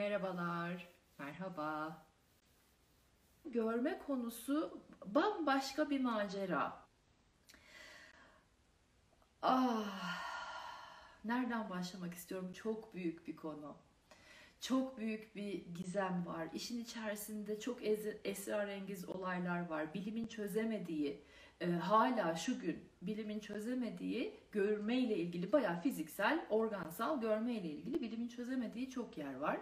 Merhabalar, merhaba. Görme konusu bambaşka bir macera. Ah, nereden başlamak istiyorum? Çok büyük bir konu. Çok büyük bir gizem var. İşin içerisinde çok esrarengiz olaylar var. Bilimin çözemediği, e, hala şu gün bilimin çözemediği görme ile ilgili bayağı fiziksel, organsal görme ile ilgili bilimin çözemediği çok yer var.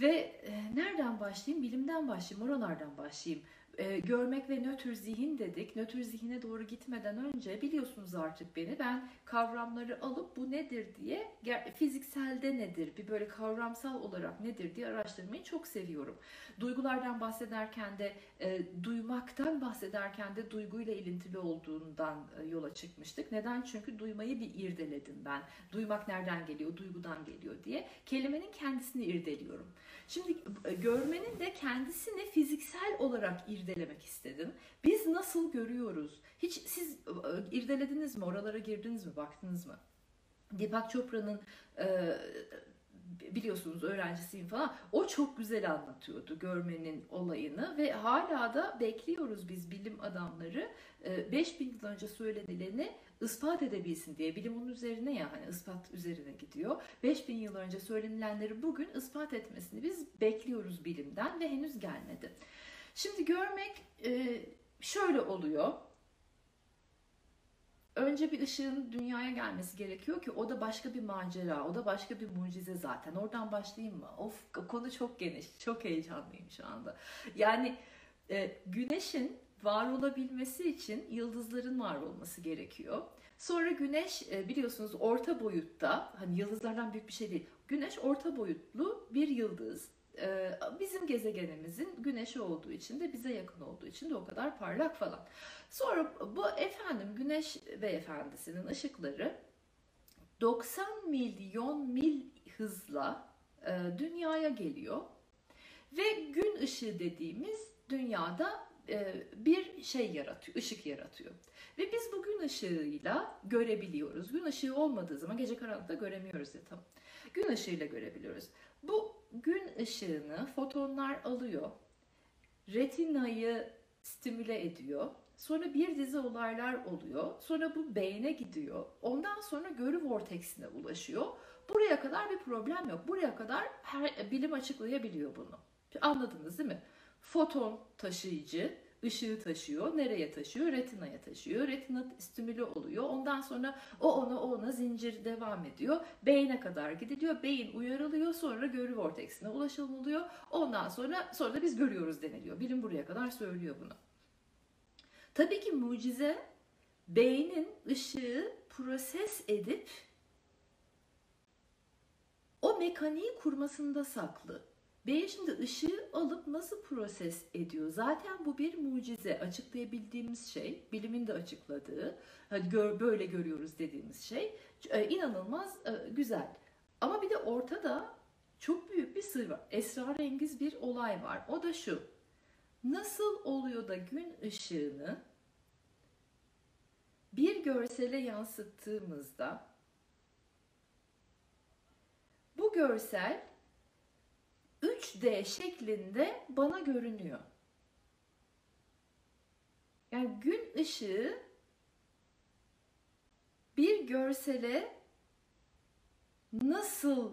Ve e, nereden başlayayım? Bilimden başlayayım, oralardan başlayayım. E, görmek ve nötr zihin dedik. Nötr zihine doğru gitmeden önce biliyorsunuz artık beni. Ben kavramları alıp bu nedir diye fizikselde nedir, bir böyle kavramsal olarak nedir diye araştırmayı çok seviyorum. Duygulardan bahsederken de, e, duymaktan bahsederken de duyguyla ilintili olduğundan e, yola çıkmıştık. Neden? Çünkü duymayı bir irdeledim ben. Duymak nereden geliyor, duygudan geliyor diye. Kelimenin kendisini irdeliyorum. Şimdi e, görmenin de kendisini fiziksel olarak irdelemek istedim. Biz nasıl görüyoruz? Hiç siz e, irdelediniz mi? Oralara girdiniz mi? Baktınız mı? Deepak Chopra'nın e, biliyorsunuz öğrencisiyim falan. O çok güzel anlatıyordu görmenin olayını ve hala da bekliyoruz biz bilim adamları e, 5000 yıl önce söylenileni ispat edebilsin diye. Bilim onun üzerine ya hani ispat üzerine gidiyor. 5000 yıl önce söylenilenleri bugün ispat etmesini biz bekliyoruz bilimden ve henüz gelmedi. Şimdi görmek e, şöyle oluyor. Önce bir ışığın dünyaya gelmesi gerekiyor ki o da başka bir macera, o da başka bir mucize zaten. Oradan başlayayım mı? Of konu çok geniş, çok heyecanlıyım şu anda. Yani e, güneşin var olabilmesi için yıldızların var olması gerekiyor. Sonra güneş e, biliyorsunuz orta boyutta, hani yıldızlardan büyük bir şey değil. Güneş orta boyutlu bir yıldız. E, bizim gezegenimizin güneşi olduğu için de bize yakın olduğu için de o kadar parlak falan. Sonra bu efendim güneş beyefendisinin ışıkları 90 milyon mil hızla e, dünyaya geliyor ve gün ışığı dediğimiz dünyada e, bir şey yaratıyor, ışık yaratıyor. Ve biz bu gün ışığıyla görebiliyoruz. Gün ışığı olmadığı zaman gece karanlıkta göremiyoruz ya tam. Gün ışığıyla görebiliyoruz. Bu gün ışığını fotonlar alıyor. Retinayı stimüle ediyor. Sonra bir dizi olaylar oluyor. Sonra bu beyne gidiyor. Ondan sonra görü vorteksine ulaşıyor. Buraya kadar bir problem yok. Buraya kadar her bilim açıklayabiliyor bunu. Anladınız değil mi? Foton taşıyıcı, ışığı taşıyor. Nereye taşıyor? Retinaya taşıyor. Retina stimüle oluyor. Ondan sonra o ona o ona zincir devam ediyor. Beyne kadar gidiliyor. Beyin uyarılıyor. Sonra görü vorteksine ulaşılıyor. Ondan sonra sonra da biz görüyoruz deniliyor. Bilim buraya kadar söylüyor bunu. Tabii ki mucize beynin ışığı proses edip o mekaniği kurmasında saklı. Beyin şimdi ışığı alıp nasıl proses ediyor? Zaten bu bir mucize. Açıklayabildiğimiz şey, bilimin de açıkladığı, hani gör, böyle görüyoruz dediğimiz şey e, inanılmaz e, güzel. Ama bir de ortada çok büyük bir sır var. Esrarengiz bir olay var. O da şu. Nasıl oluyor da gün ışığını bir görsele yansıttığımızda bu görsel 3D şeklinde bana görünüyor. Yani gün ışığı bir görsele nasıl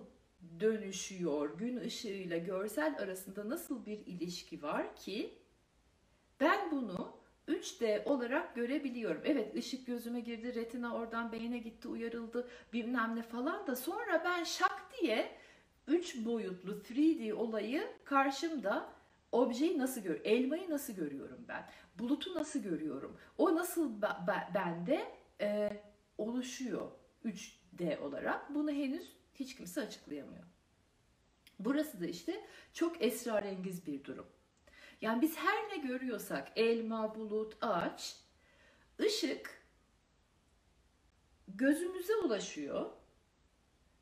dönüşüyor? Gün ışığıyla görsel arasında nasıl bir ilişki var ki ben bunu 3D olarak görebiliyorum. Evet ışık gözüme girdi, retina oradan beyine gitti, uyarıldı bilmem ne falan da sonra ben şak diye 3 boyutlu 3D olayı karşımda objeyi nasıl gör, elmayı nasıl görüyorum ben, bulutu nasıl görüyorum, o nasıl bende e, oluşuyor 3D olarak bunu henüz hiç kimse açıklayamıyor. Burası da işte çok esrarengiz bir durum. Yani biz her ne görüyorsak elma, bulut, ağaç, ışık gözümüze ulaşıyor.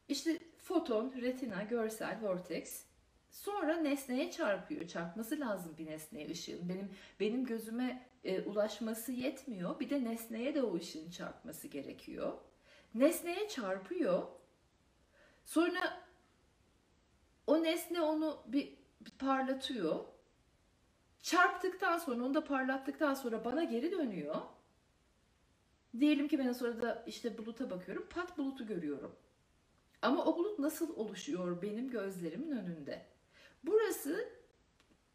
İşte foton, retina, görsel, vortex sonra nesneye çarpıyor. Çarpması lazım bir nesneye ışığın. Benim benim gözüme e, ulaşması yetmiyor. Bir de nesneye de o ışığın çarpması gerekiyor. Nesneye çarpıyor. Sonra O nesne onu bir, bir parlatıyor. Çarptıktan sonra, onu da parlattıktan sonra bana geri dönüyor. Diyelim ki ben o sırada işte buluta bakıyorum. Pat bulutu görüyorum. Ama o bulut nasıl oluşuyor benim gözlerimin önünde? Burası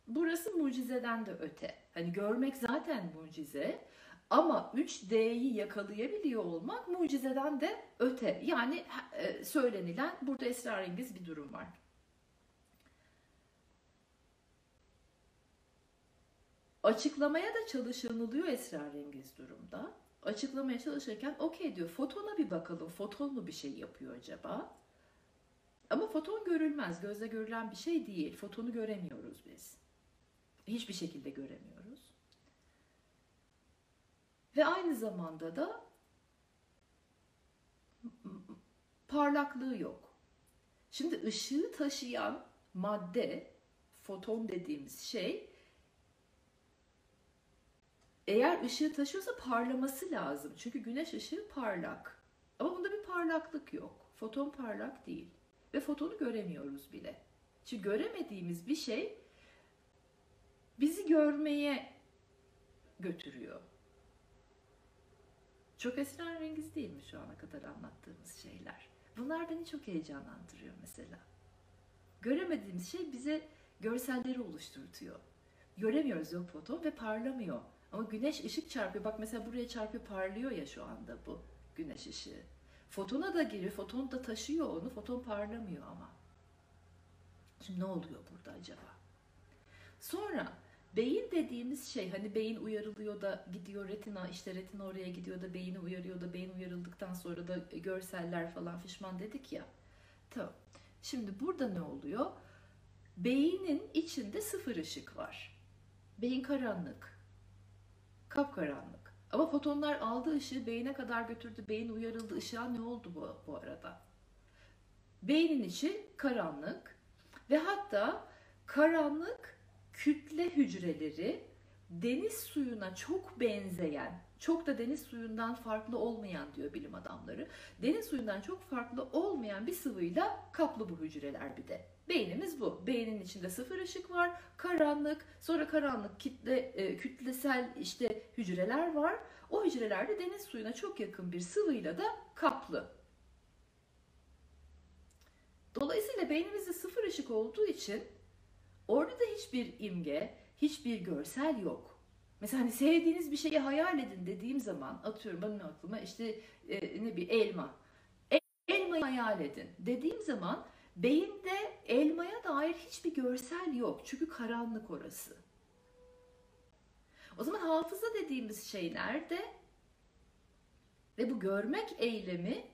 burası mucizeden de öte. Hani görmek zaten mucize. Ama 3D'yi yakalayabiliyor olmak mucizeden de öte. Yani e, söylenilen burada esrarengiz bir durum var. Açıklamaya da çalışılıyor esrarengiz durumda. Açıklamaya çalışırken okey diyor fotona bir bakalım. Foton mu bir şey yapıyor acaba? Ama foton görülmez. Gözle görülen bir şey değil. Fotonu göremiyoruz biz. Hiçbir şekilde göremiyoruz. Ve aynı zamanda da parlaklığı yok. Şimdi ışığı taşıyan madde, foton dediğimiz şey eğer ışığı taşıyorsa parlaması lazım. Çünkü güneş ışığı parlak. Ama bunda bir parlaklık yok. Foton parlak değil. Ve fotonu göremiyoruz bile. Çünkü göremediğimiz bir şey bizi görmeye götürüyor. Çok esrarengiz değil mi şu ana kadar anlattığımız şeyler? Bunlar beni çok heyecanlandırıyor mesela. Göremediğimiz şey bize görselleri oluşturtuyor. Göremiyoruz yok foton ve parlamıyor. Ama güneş ışık çarpıyor. Bak mesela buraya çarpıyor parlıyor ya şu anda bu güneş ışığı. Fotona da giriyor. Foton da taşıyor onu. Foton parlamıyor ama. Şimdi ne oluyor burada acaba? Sonra beyin dediğimiz şey hani beyin uyarılıyor da gidiyor retina işte retina oraya gidiyor da beyni uyarıyor da beyin uyarıldıktan sonra da görseller falan fişman dedik ya. Tamam. Şimdi burada ne oluyor? Beynin içinde sıfır ışık var. Beyin karanlık. Kapkaranlık. Ama fotonlar aldı ışığı beyine kadar götürdü. Beyin uyarıldı. Işığa ne oldu bu, bu arada? Beynin içi karanlık ve hatta karanlık kütle hücreleri deniz suyuna çok benzeyen, çok da deniz suyundan farklı olmayan diyor bilim adamları. Deniz suyundan çok farklı olmayan bir sıvıyla kaplı bu hücreler bir de. Beynimiz bu. Beynin içinde sıfır ışık var, karanlık, sonra karanlık kitle e, kütlesel işte hücreler var. O hücrelerde deniz suyuna çok yakın bir sıvıyla da kaplı. Dolayısıyla beynimizde sıfır ışık olduğu için orada da hiçbir imge, hiçbir görsel yok. Mesela hani sevdiğiniz bir şeyi hayal edin dediğim zaman atıyorum benim aklıma işte e, ne bir elma. Elmayı hayal edin dediğim zaman beyinde elmaya dair hiçbir görsel yok. Çünkü karanlık orası. O zaman hafıza dediğimiz şey nerede? Ve bu görmek eylemi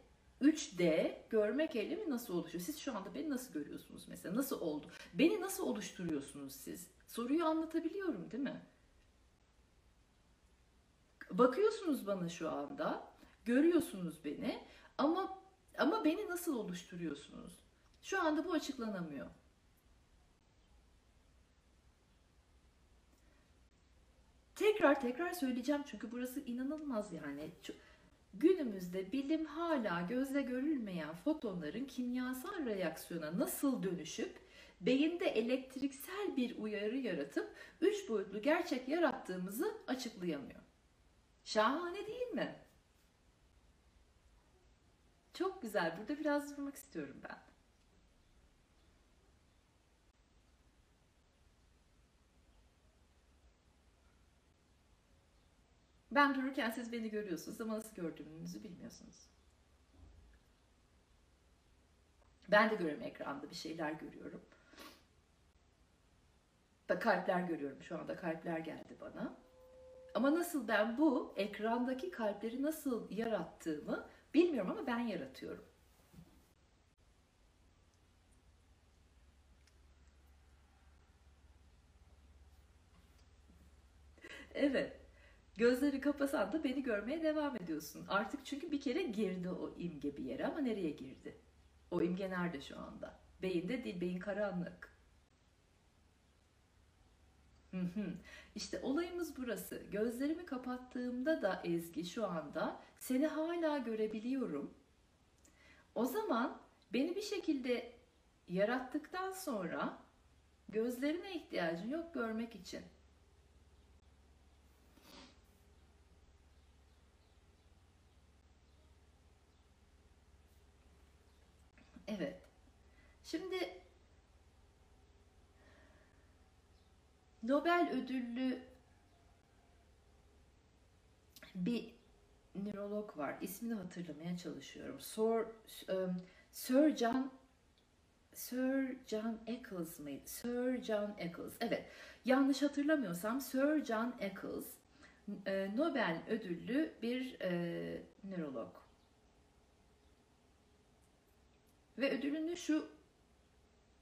3D görmek eylemi nasıl oluşuyor? Siz şu anda beni nasıl görüyorsunuz mesela? Nasıl oldu? Beni nasıl oluşturuyorsunuz siz? Soruyu anlatabiliyorum değil mi? Bakıyorsunuz bana şu anda, görüyorsunuz beni ama ama beni nasıl oluşturuyorsunuz? Şu anda bu açıklanamıyor. Tekrar tekrar söyleyeceğim çünkü burası inanılmaz yani. Günümüzde bilim hala gözle görülmeyen fotonların kimyasal reaksiyona nasıl dönüşüp beyinde elektriksel bir uyarı yaratıp üç boyutlu gerçek yarattığımızı açıklayamıyor. Şahane değil mi? Çok güzel. Burada biraz durmak istiyorum ben. Ben dururken siz beni görüyorsunuz ama nasıl gördüğünüzü bilmiyorsunuz. Ben de görüyorum ekranda bir şeyler görüyorum. Da kalpler görüyorum şu anda kalpler geldi bana. Ama nasıl ben bu ekrandaki kalpleri nasıl yarattığımı bilmiyorum ama ben yaratıyorum. Evet. Gözleri kapasan da beni görmeye devam ediyorsun. Artık çünkü bir kere girdi o imge bir yere ama nereye girdi? O imge nerede şu anda? Beyinde değil, beyin karanlık. İşte olayımız burası. Gözlerimi kapattığımda da Ezgi şu anda seni hala görebiliyorum. O zaman beni bir şekilde yarattıktan sonra gözlerine ihtiyacın yok görmek için. Evet. Şimdi Nobel ödüllü bir nörolog var. İsmini hatırlamaya çalışıyorum. Sir, Sir John Sir John Eccles mıydı? Sir John Eccles. Evet. Yanlış hatırlamıyorsam Sir John Eccles e, Nobel ödüllü bir e, nörolog. Ve ödülünü şu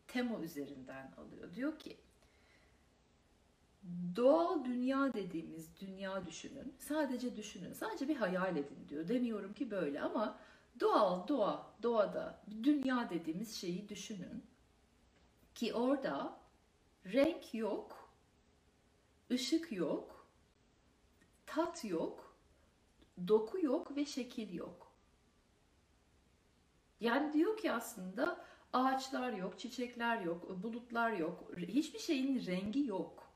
tema üzerinden alıyor. Diyor ki doğal dünya dediğimiz dünya düşünün. Sadece düşünün. Sadece bir hayal edin diyor. Demiyorum ki böyle ama doğal doğa, doğada dünya dediğimiz şeyi düşünün. Ki orada renk yok, ışık yok, tat yok, doku yok ve şekil yok. Yani diyor ki aslında ağaçlar yok, çiçekler yok, bulutlar yok, hiçbir şeyin rengi yok.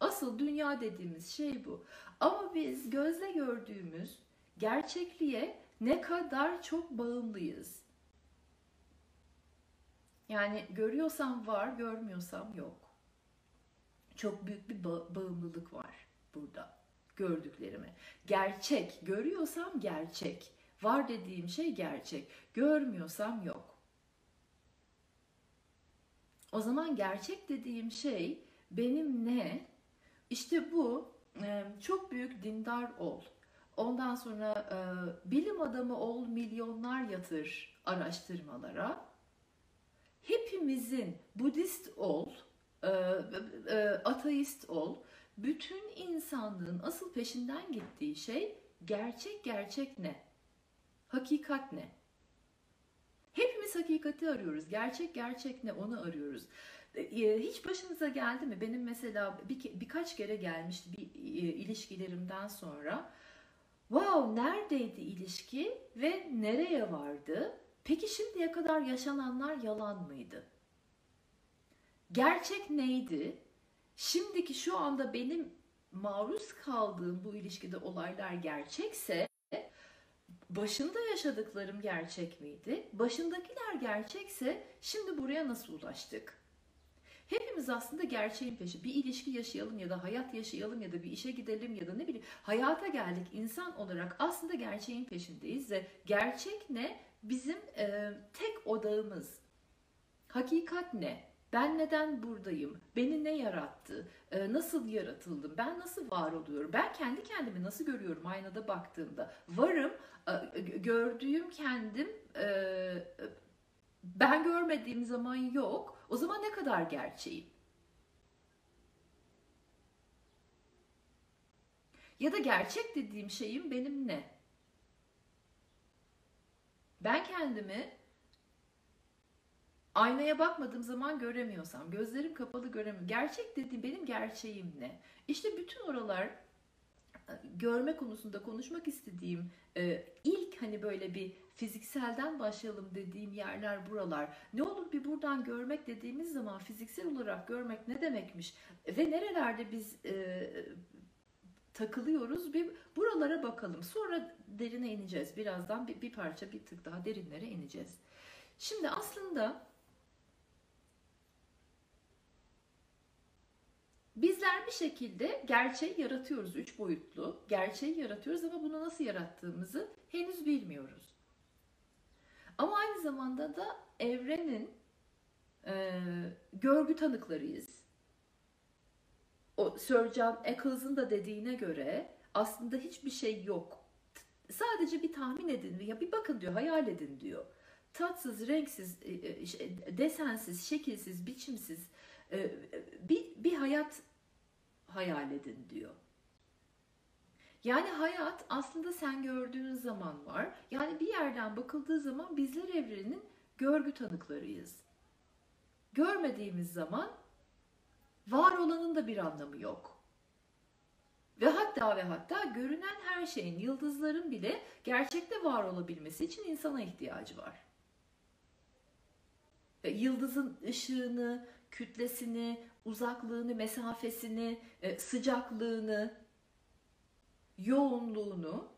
Asıl dünya dediğimiz şey bu. Ama biz gözle gördüğümüz gerçekliğe ne kadar çok bağımlıyız. Yani görüyorsam var, görmüyorsam yok. Çok büyük bir ba- bağımlılık var burada gördüklerime. Gerçek, görüyorsam gerçek. Var dediğim şey gerçek. Görmüyorsam yok. O zaman gerçek dediğim şey benim ne? İşte bu çok büyük dindar ol. Ondan sonra bilim adamı ol, milyonlar yatır araştırmalara. Hepimizin Budist ol, ateist ol, bütün insanlığın asıl peşinden gittiği şey gerçek gerçek ne? Hakikat ne? Hepimiz hakikati arıyoruz. Gerçek gerçek ne onu arıyoruz. Hiç başınıza geldi mi? Benim mesela bir, birkaç kere gelmişti bir ilişkilerimden sonra. Wow neredeydi ilişki ve nereye vardı? Peki şimdiye kadar yaşananlar yalan mıydı? Gerçek neydi? Şimdiki şu anda benim maruz kaldığım bu ilişkide olaylar gerçekse başında yaşadıklarım gerçek miydi? Başındakiler gerçekse şimdi buraya nasıl ulaştık? Hepimiz aslında gerçeğin peşi. Bir ilişki yaşayalım ya da hayat yaşayalım ya da bir işe gidelim ya da ne bileyim hayata geldik insan olarak aslında gerçeğin peşindeyiz ve gerçek ne? Bizim e, tek odağımız. Hakikat ne? Ben neden buradayım? Beni ne yarattı? Ee, nasıl yaratıldım? Ben nasıl var oluyorum? Ben kendi kendimi nasıl görüyorum aynada baktığımda? Varım, e, gördüğüm kendim e, ben görmediğim zaman yok. O zaman ne kadar gerçeğim? Ya da gerçek dediğim şeyim benim ne? Ben kendimi aynaya bakmadığım zaman göremiyorsam, gözlerim kapalı göremiyorum. Gerçek dediğim benim gerçeğim ne? İşte bütün oralar e, görme konusunda konuşmak istediğim e, ilk hani böyle bir fizikselden başlayalım dediğim yerler buralar. Ne olur bir buradan görmek dediğimiz zaman fiziksel olarak görmek ne demekmiş ve nerelerde biz e, takılıyoruz bir buralara bakalım. Sonra derine ineceğiz. Birazdan bir, bir parça bir tık daha derinlere ineceğiz. Şimdi aslında Bizler bir şekilde gerçeği yaratıyoruz. Üç boyutlu gerçeği yaratıyoruz ama bunu nasıl yarattığımızı henüz bilmiyoruz. Ama aynı zamanda da evrenin e, görgü tanıklarıyız. O Sir John Eccles'ın da dediğine göre aslında hiçbir şey yok. Sadece bir tahmin edin ya bir bakın diyor, hayal edin diyor. Tatsız, renksiz, e, e, desensiz, şekilsiz, biçimsiz e, bir, bir hayat hayal edin diyor. Yani hayat aslında sen gördüğün zaman var. Yani bir yerden bakıldığı zaman bizler evrenin görgü tanıklarıyız. Görmediğimiz zaman var olanın da bir anlamı yok. Ve hatta ve hatta görünen her şeyin, yıldızların bile gerçekte var olabilmesi için insana ihtiyacı var. E, Yıldızın ışığını, kütlesini, uzaklığını, mesafesini, e, sıcaklığını, yoğunluğunu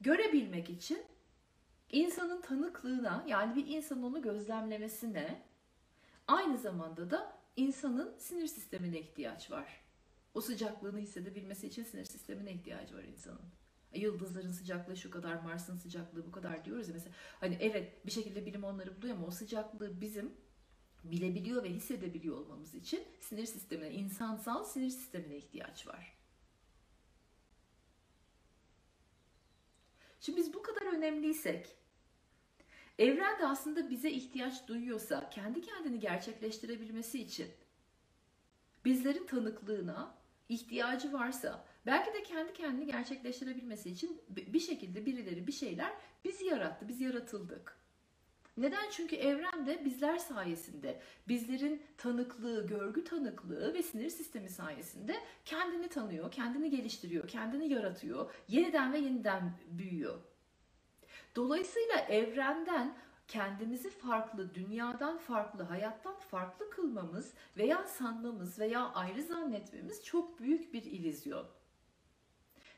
görebilmek için insanın tanıklığına yani bir insanın onu gözlemlemesine aynı zamanda da insanın sinir sistemine ihtiyaç var. O sıcaklığını hissedebilmesi için sinir sistemine ihtiyacı var insanın. Yıldızların sıcaklığı şu kadar, Mars'ın sıcaklığı bu kadar diyoruz ya mesela. Hani evet bir şekilde bilim onları buluyor ama o sıcaklığı bizim bilebiliyor ve hissedebiliyor olmamız için sinir sistemine, insansal sinir sistemine ihtiyaç var. Şimdi biz bu kadar önemliysek, evren de aslında bize ihtiyaç duyuyorsa, kendi kendini gerçekleştirebilmesi için bizlerin tanıklığına ihtiyacı varsa, belki de kendi kendini gerçekleştirebilmesi için bir şekilde birileri bir şeyler bizi yarattı, biz yaratıldık. Neden? Çünkü evrende bizler sayesinde, bizlerin tanıklığı, görgü tanıklığı ve sinir sistemi sayesinde kendini tanıyor, kendini geliştiriyor, kendini yaratıyor, yeniden ve yeniden büyüyor. Dolayısıyla evrenden kendimizi farklı, dünyadan farklı, hayattan farklı kılmamız veya sanmamız veya ayrı zannetmemiz çok büyük bir ilizyon.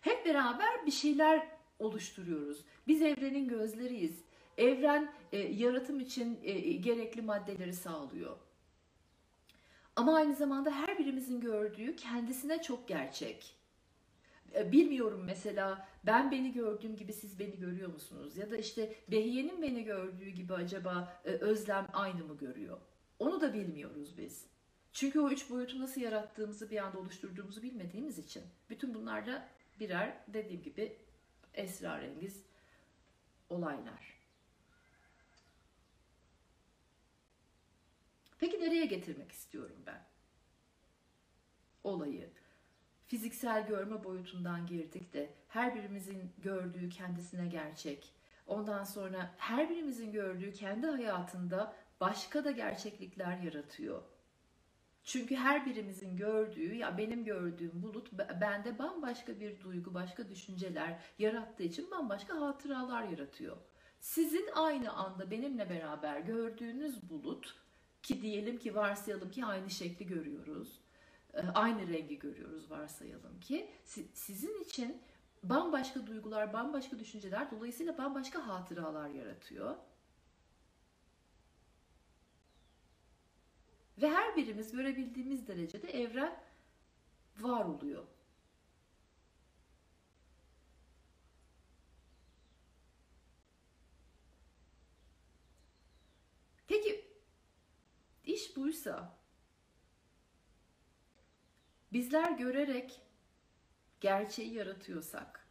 Hep beraber bir şeyler oluşturuyoruz. Biz evrenin gözleriyiz. Evren e, yaratım için e, gerekli maddeleri sağlıyor. Ama aynı zamanda her birimizin gördüğü kendisine çok gerçek. E, bilmiyorum mesela ben beni gördüğüm gibi siz beni görüyor musunuz? Ya da işte Behiye'nin beni gördüğü gibi acaba e, Özlem aynı mı görüyor? Onu da bilmiyoruz biz. Çünkü o üç boyutu nasıl yarattığımızı bir anda oluşturduğumuzu bilmediğimiz için. Bütün bunlar da birer dediğim gibi esrarengiz olaylar. Peki nereye getirmek istiyorum ben? Olayı. Fiziksel görme boyutundan girdik de her birimizin gördüğü kendisine gerçek. Ondan sonra her birimizin gördüğü kendi hayatında başka da gerçeklikler yaratıyor. Çünkü her birimizin gördüğü ya benim gördüğüm bulut bende bambaşka bir duygu, başka düşünceler yarattığı için bambaşka hatıralar yaratıyor. Sizin aynı anda benimle beraber gördüğünüz bulut ki diyelim ki varsayalım ki aynı şekli görüyoruz. E, aynı rengi görüyoruz varsayalım ki. Sizin için bambaşka duygular, bambaşka düşünceler dolayısıyla bambaşka hatıralar yaratıyor. Ve her birimiz görebildiğimiz derecede evren var oluyor. Peki iş buysa bizler görerek gerçeği yaratıyorsak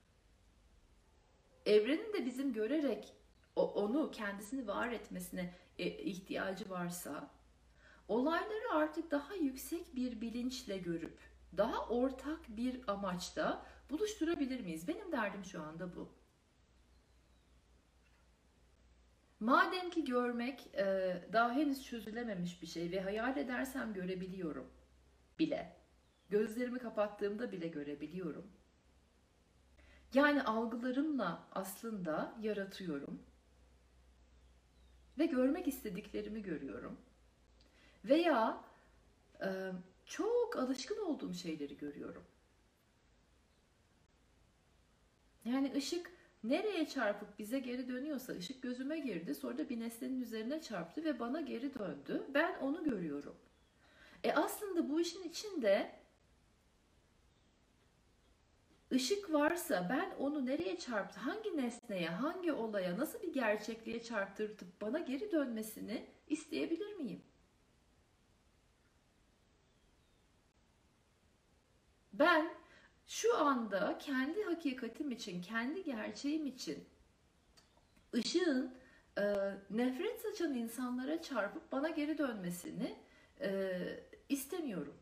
evrenin de bizim görerek onu kendisini var etmesine e, ihtiyacı varsa olayları artık daha yüksek bir bilinçle görüp daha ortak bir amaçta buluşturabilir miyiz? Benim derdim şu anda bu. Madem ki görmek e, daha henüz çözülememiş bir şey ve hayal edersem görebiliyorum bile. Gözlerimi kapattığımda bile görebiliyorum. Yani algılarımla aslında yaratıyorum. Ve görmek istediklerimi görüyorum. Veya e, çok alışkın olduğum şeyleri görüyorum. Yani ışık nereye çarpıp bize geri dönüyorsa ışık gözüme girdi sonra da bir nesnenin üzerine çarptı ve bana geri döndü. Ben onu görüyorum. E aslında bu işin içinde ışık varsa ben onu nereye çarptı, hangi nesneye, hangi olaya, nasıl bir gerçekliğe çarptırtıp bana geri dönmesini isteyebilir miyim? Ben şu anda kendi hakikatim için, kendi gerçeğim için ışığın e, nefret saçan insanlara çarpıp bana geri dönmesini e, istemiyorum.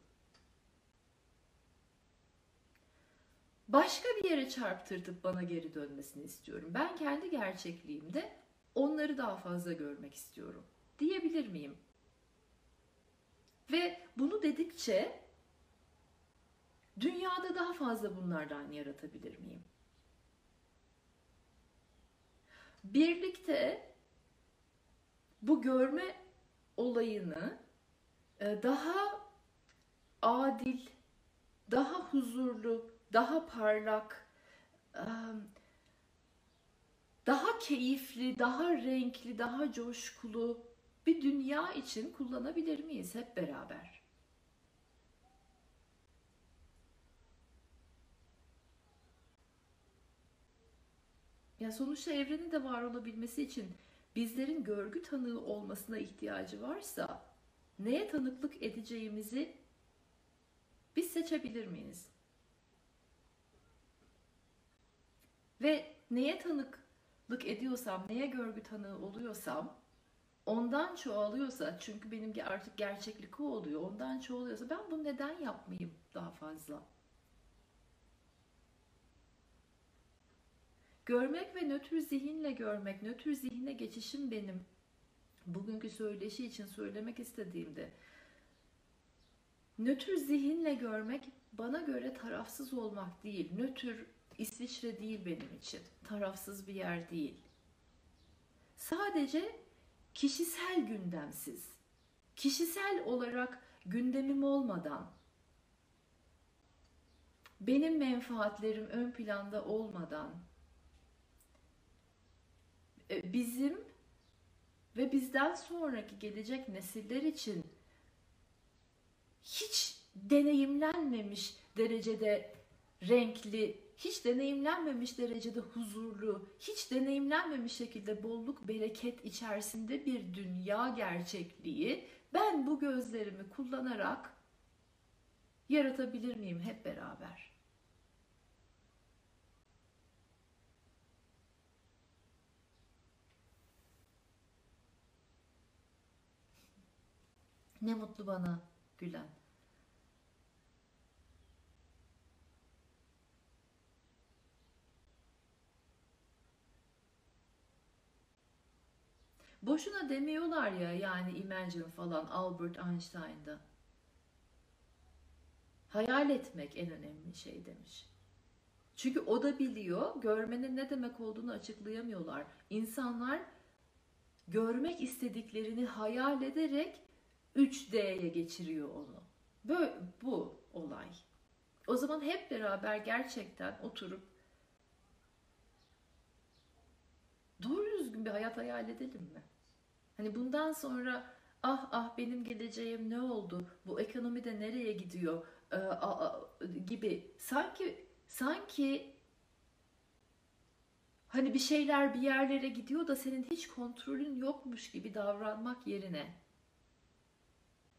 Başka bir yere çarptırtıp bana geri dönmesini istiyorum. Ben kendi gerçekliğimde onları daha fazla görmek istiyorum. Diyebilir miyim? Ve bunu dedikçe Dünyada daha fazla bunlardan yaratabilir miyim? Birlikte bu görme olayını e, daha adil, daha huzurlu, daha parlak, e, daha keyifli, daha renkli, daha coşkulu bir dünya için kullanabilir miyiz hep beraber? Ya sonuçta evrenin de var olabilmesi için bizlerin görgü tanığı olmasına ihtiyacı varsa neye tanıklık edeceğimizi biz seçebilir miyiz? Ve neye tanıklık ediyorsam, neye görgü tanığı oluyorsam ondan çoğalıyorsa çünkü benim artık gerçeklik o oluyor. Ondan çoğalıyorsa ben bunu neden yapmayayım daha fazla? Görmek ve nötr zihinle görmek, nötr zihine geçişim benim bugünkü söyleşi için söylemek istediğimde nötr zihinle görmek bana göre tarafsız olmak değil. Nötr İsviçre değil benim için. Tarafsız bir yer değil. Sadece kişisel gündemsiz. Kişisel olarak gündemim olmadan benim menfaatlerim ön planda olmadan bizim ve bizden sonraki gelecek nesiller için hiç deneyimlenmemiş derecede renkli, hiç deneyimlenmemiş derecede huzurlu, hiç deneyimlenmemiş şekilde bolluk, bereket içerisinde bir dünya gerçekliği ben bu gözlerimi kullanarak yaratabilir miyim hep beraber? Ne mutlu bana Gülen. Boşuna demiyorlar ya yani Imagine falan Albert Einstein'da. Hayal etmek en önemli şey demiş. Çünkü o da biliyor, görmenin ne demek olduğunu açıklayamıyorlar. İnsanlar görmek istediklerini hayal ederek 3D'ye geçiriyor onu. Böyle, bu olay. O zaman hep beraber gerçekten oturup doğru düzgün bir hayat hayal edelim mi? Hani bundan sonra ah ah benim geleceğim ne oldu? Bu ekonomi de nereye gidiyor? Ee, a, a, gibi sanki sanki hani bir şeyler bir yerlere gidiyor da senin hiç kontrolün yokmuş gibi davranmak yerine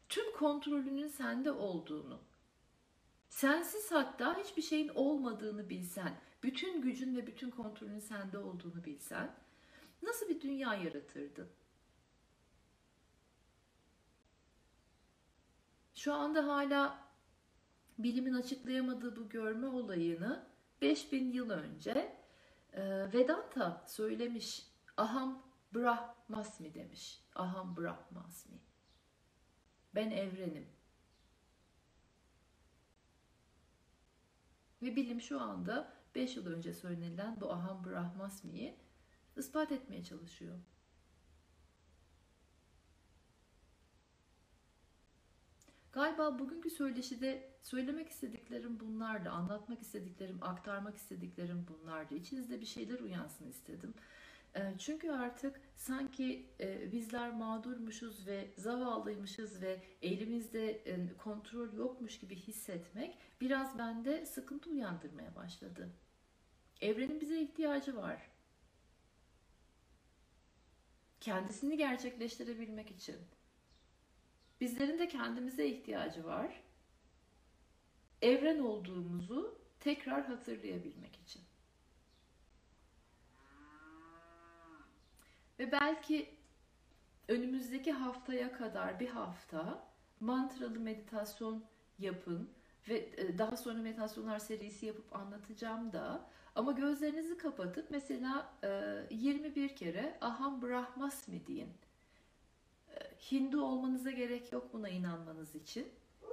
tüm kontrolünün sende olduğunu, sensiz hatta hiçbir şeyin olmadığını bilsen, bütün gücün ve bütün kontrolün sende olduğunu bilsen, nasıl bir dünya yaratırdın? Şu anda hala bilimin açıklayamadığı bu görme olayını 5000 yıl önce e, Vedanta söylemiş. Aham Brahmasmi demiş. Aham Brahmasmi. Ben evrenim. Ve bilim şu anda 5 yıl önce söylenilen bu Aham Brahmasmi'yi ispat etmeye çalışıyor. Galiba bugünkü söyleşide söylemek istediklerim bunlardı, anlatmak istediklerim, aktarmak istediklerim bunlardı. İçinizde bir şeyler uyansın istedim. Ee, çünkü artık sanki e, bizler mağdurmuşuz ve zavallıymışız ve elimizde e, kontrol yokmuş gibi hissetmek biraz bende sıkıntı uyandırmaya başladı. Evrenin bize ihtiyacı var. Kendisini gerçekleştirebilmek için. Bizlerin de kendimize ihtiyacı var. Evren olduğumuzu tekrar hatırlayabilmek için. Ve belki önümüzdeki haftaya kadar bir hafta mantralı meditasyon yapın ve e, daha sonra meditasyonlar serisi yapıp anlatacağım da ama gözlerinizi kapatıp mesela 21 e, kere Aham Brahmasmi deyin. E, Hindu olmanıza gerek yok buna inanmanız için.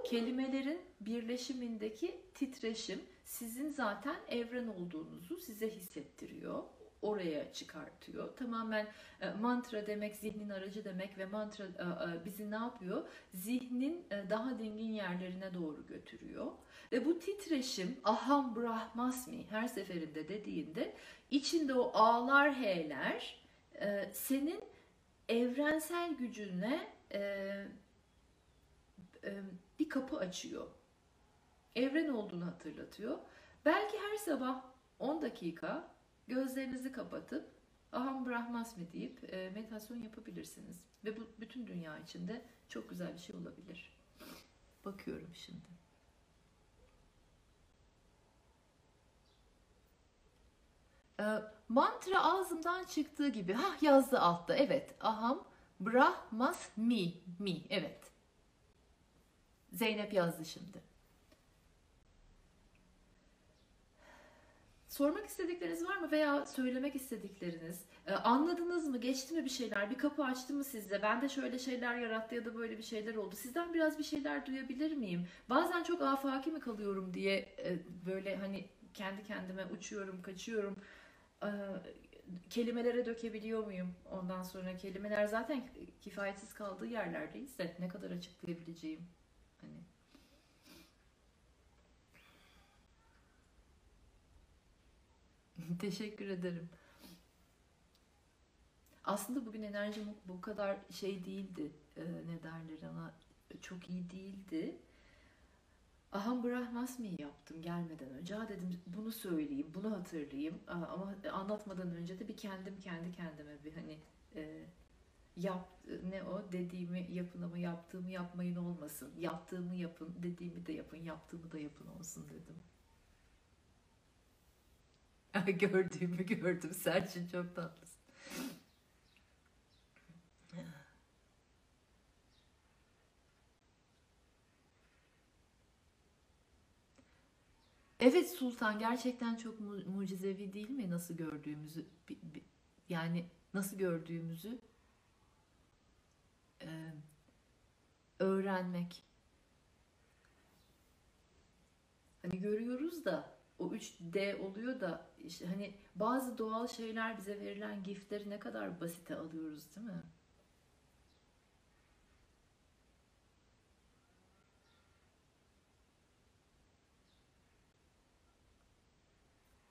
Kelimelerin birleşimindeki titreşim sizin zaten evren olduğunuzu size hissettiriyor. Oraya çıkartıyor. Tamamen e, mantra demek zihnin aracı demek ve mantra e, e, bizi ne yapıyor? Zihnin daha dingin yerlerine doğru götürüyor. Ve bu titreşim aham brahmasmi her seferinde dediğinde içinde o ağlar heyler senin evrensel gücüne bir kapı açıyor. Evren olduğunu hatırlatıyor. Belki her sabah 10 dakika gözlerinizi kapatıp Aham Brahmasmi deyip e, meditasyon yapabilirsiniz. Ve bu bütün dünya içinde çok güzel bir şey olabilir. Bakıyorum şimdi. E, mantra ağzımdan çıktığı gibi. Ha yazdı altta. Evet. Aham Brahmasmi. Mi. Evet. Zeynep yazdı şimdi. Sormak istedikleriniz var mı veya söylemek istedikleriniz? Ee, anladınız mı? Geçti mi bir şeyler? Bir kapı açtı mı sizde? Ben de şöyle şeyler yarattı ya da böyle bir şeyler oldu. Sizden biraz bir şeyler duyabilir miyim? Bazen çok afaki mi kalıyorum diye e, böyle hani kendi kendime uçuyorum, kaçıyorum. Ee, kelimelere dökebiliyor muyum? Ondan sonra kelimeler zaten kifayetsiz kaldığı yerlerdeyiz de ne kadar açıklayabileceğim? Hani Teşekkür ederim. Aslında bugün enerjim bu kadar şey değildi. Ee, ne derler ona çok iyi değildi. Aham Brahmasmi'yi yaptım gelmeden önce. Ha dedim bunu söyleyeyim, bunu hatırlayayım. Ama anlatmadan önce de bir kendim kendi kendime bir hani e, yap ne o dediğimi yapın ama yaptığımı yapmayın olmasın. Yaptığımı yapın, dediğimi de yapın, yaptığımı da yapın olsun dedim. Gördüğümü gördüm. Selçin çok tatlısın. Evet Sultan gerçekten çok mu- mucizevi değil mi nasıl gördüğümüzü yani nasıl gördüğümüzü öğrenmek. Hani görüyoruz da o 3D oluyor da işte hani bazı doğal şeyler bize verilen giftleri ne kadar basite alıyoruz değil mi?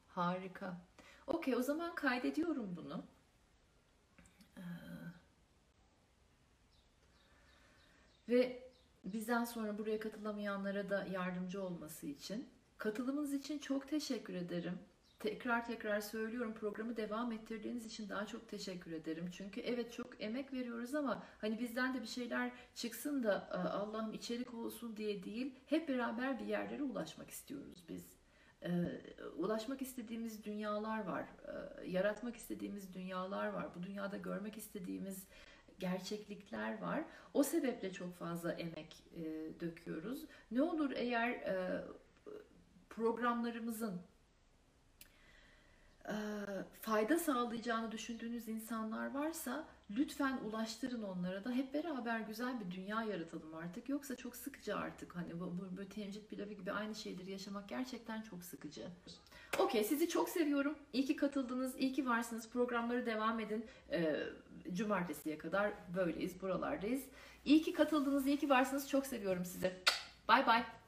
Harika. Okey o zaman kaydediyorum bunu. Ee, ve bizden sonra buraya katılamayanlara da yardımcı olması için Katılımınız için çok teşekkür ederim. Tekrar tekrar söylüyorum programı devam ettirdiğiniz için daha çok teşekkür ederim. Çünkü evet çok emek veriyoruz ama hani bizden de bir şeyler çıksın da e, Allah'ım içerik olsun diye değil. Hep beraber bir yerlere ulaşmak istiyoruz biz. E, ulaşmak istediğimiz dünyalar var. E, yaratmak istediğimiz dünyalar var. Bu dünyada görmek istediğimiz gerçeklikler var. O sebeple çok fazla emek döküyoruz. Ne olur eğer programlarımızın fayda sağlayacağını düşündüğünüz insanlar varsa lütfen ulaştırın onlara da hep beraber güzel bir dünya yaratalım artık yoksa çok sıkıcı artık hani bu, bu böyle temcit pilavı gibi aynı şeyleri yaşamak gerçekten çok sıkıcı. Okey sizi çok seviyorum. İyi ki katıldınız, iyi ki varsınız. Programları devam edin. Ee, cumartesiye kadar böyleyiz, buralardayız. İyi ki katıldınız, iyi ki varsınız. Çok seviyorum sizi. Bye bye.